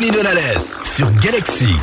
Tony Donales sur Galaxy.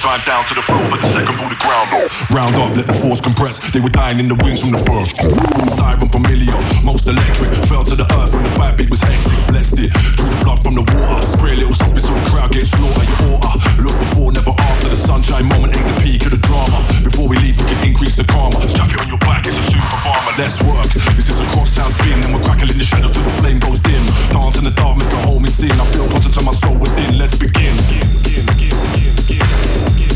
first time down to the floor, but the second booty in the wings from the first. Siren familiar, most electric. Fell to the earth when the vibe beat was hectic. Blessed it, drew the blood from the water. Spray a little something so the crowd gets slaughtered. Your order. Look before, never after. The sunshine moment ain't the peak of the drama. Before we leave, we can increase the karma. Strap it on your back, it's a of armor. Let's work. This is a crosstown spin, and we're crackling the shadows till the flame goes dim. Dance in the dark, make a home in sin. I feel closer to my soul within. Let's begin. et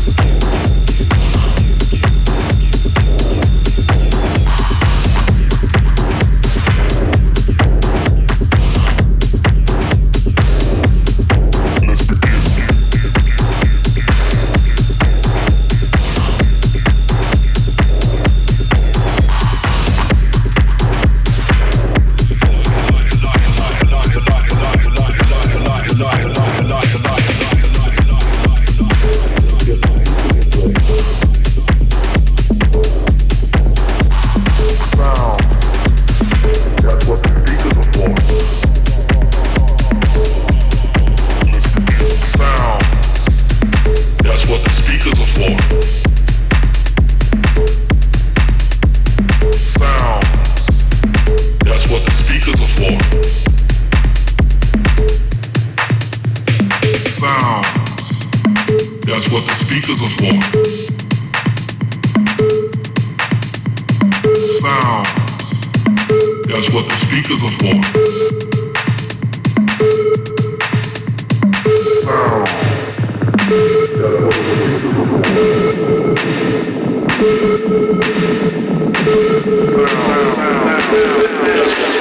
what the speakers are for. That's what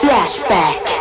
Flashback.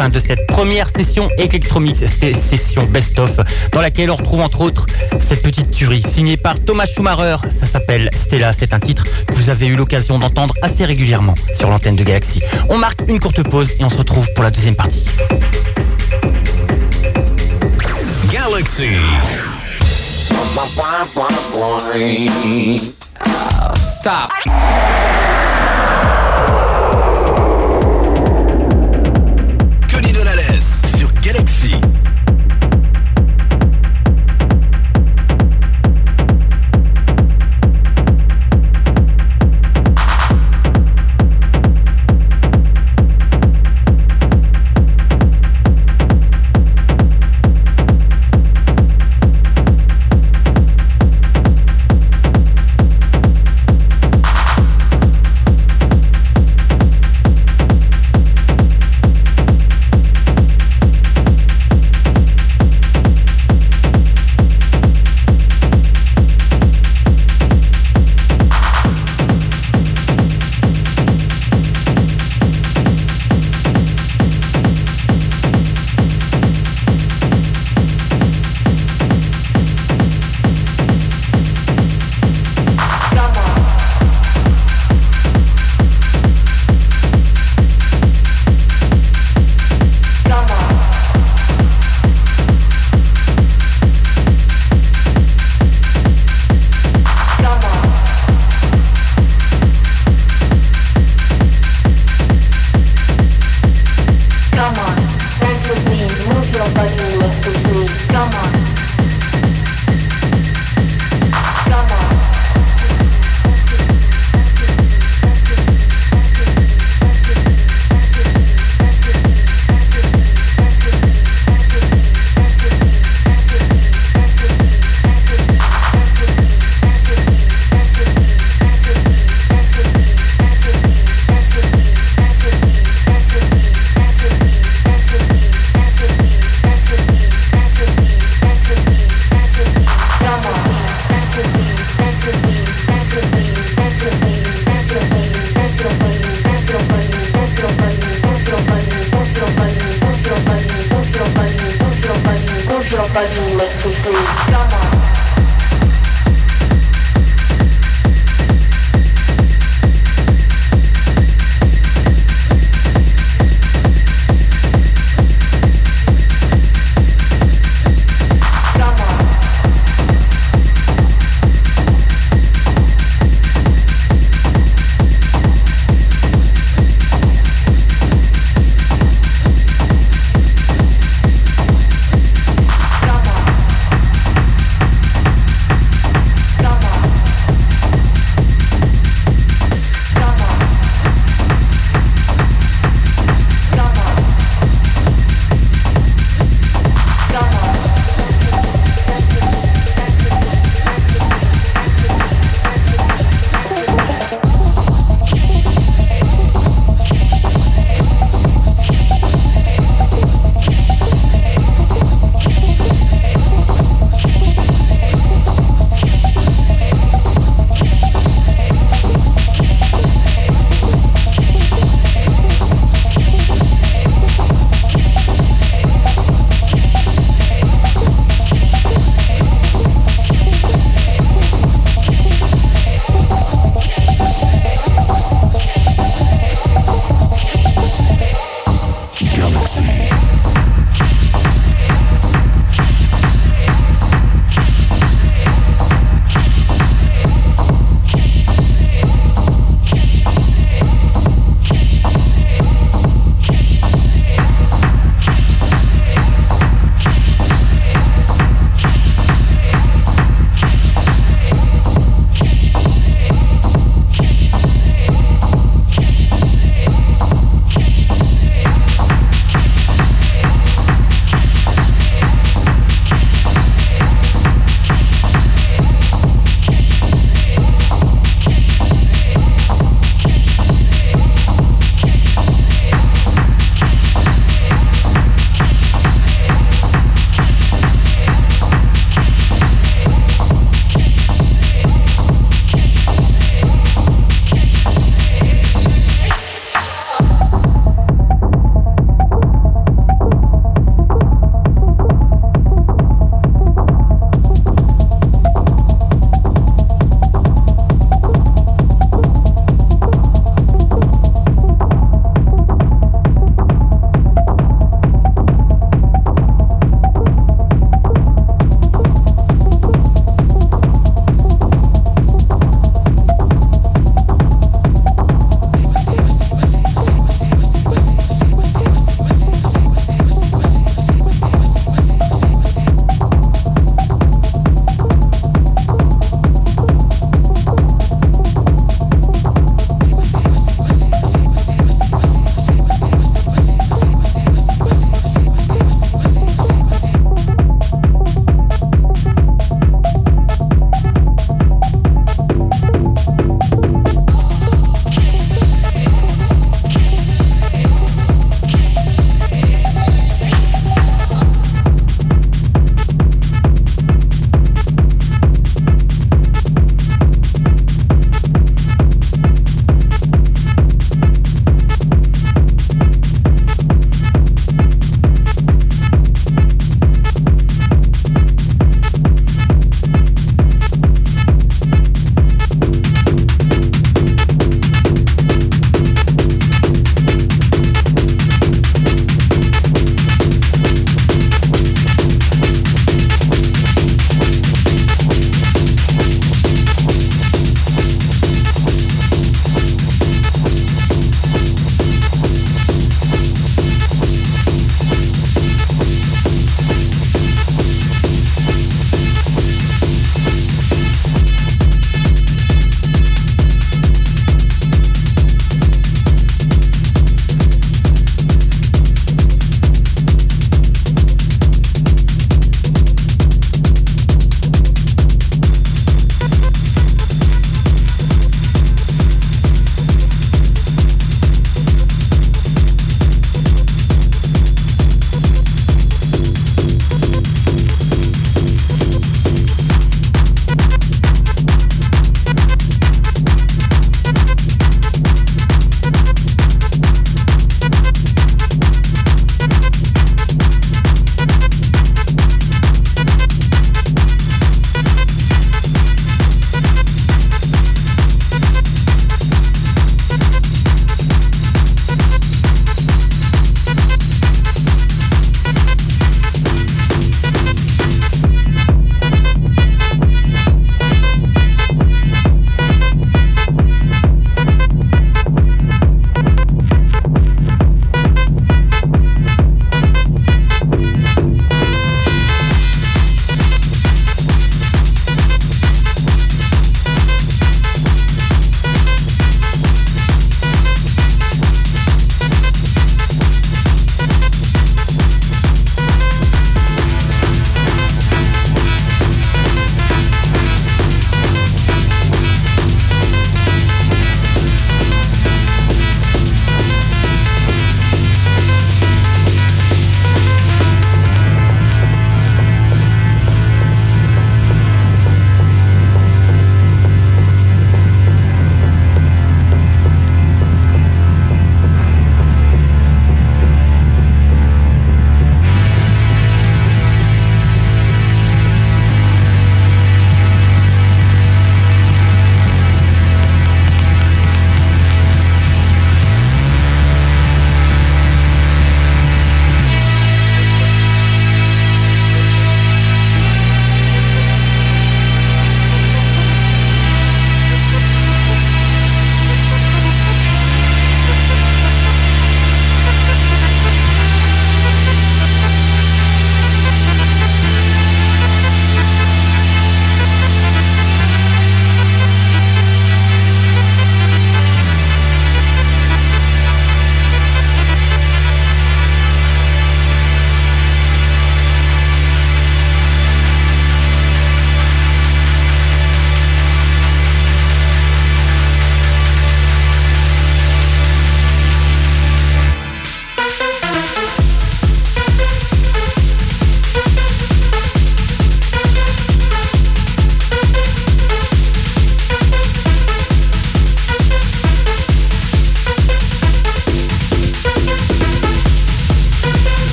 Fin de cette première session Electromix, session best-of, dans laquelle on retrouve entre autres cette petite tuerie signée par Thomas Schumacher. Ça s'appelle Stella, c'est un titre que vous avez eu l'occasion d'entendre assez régulièrement sur l'antenne de Galaxy. On marque une courte pause et on se retrouve pour la deuxième partie. Galaxy. Stop.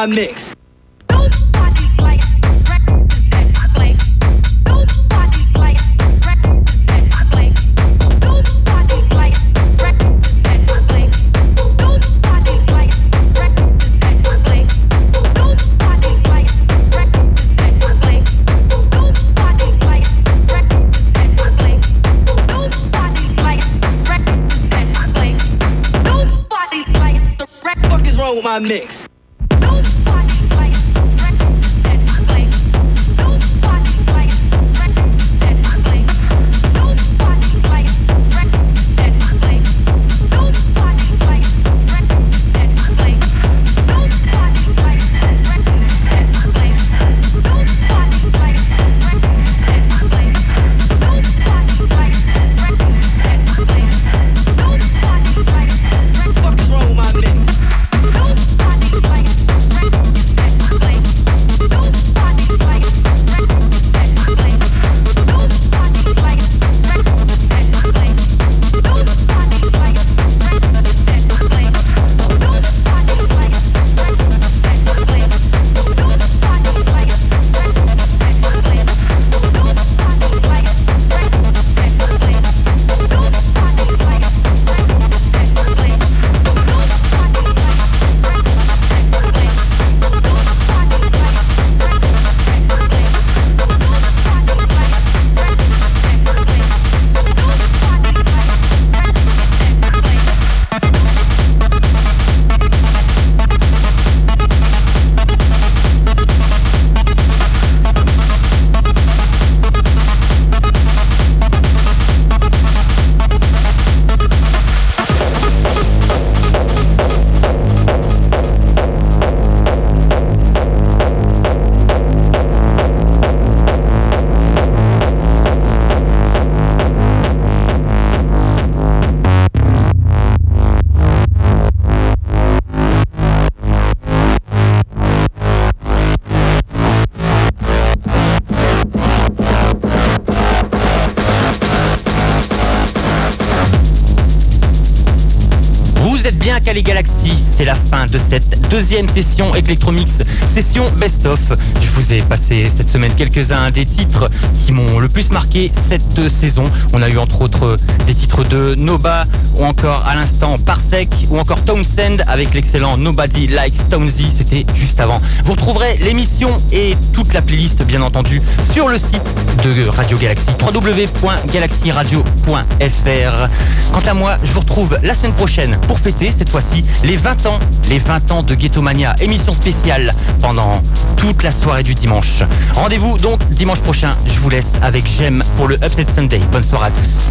My mix? C'est la fin de cette deuxième session Electromix, session best-of. Je vous ai passé cette semaine quelques-uns des titres qui m'ont le plus marqué cette saison. On a eu entre autres des titres de Noba ou encore à l'instant Parsec ou encore Townsend avec l'excellent Nobody Likes Townsy, c'était juste avant. Vous retrouverez l'émission et toute la playlist bien entendu sur le site de Radio Galaxy www.galaxyradio.fr. Quant à moi, je vous retrouve la semaine prochaine pour fêter cette fois-ci les 20 ans, les 20 ans de Ghetto Mania, Émission spéciale pendant toute la soirée du dimanche. Rendez-vous donc dimanche prochain. Je vous laisse avec J'aime pour le Upset Sunday. Bonne soirée à tous.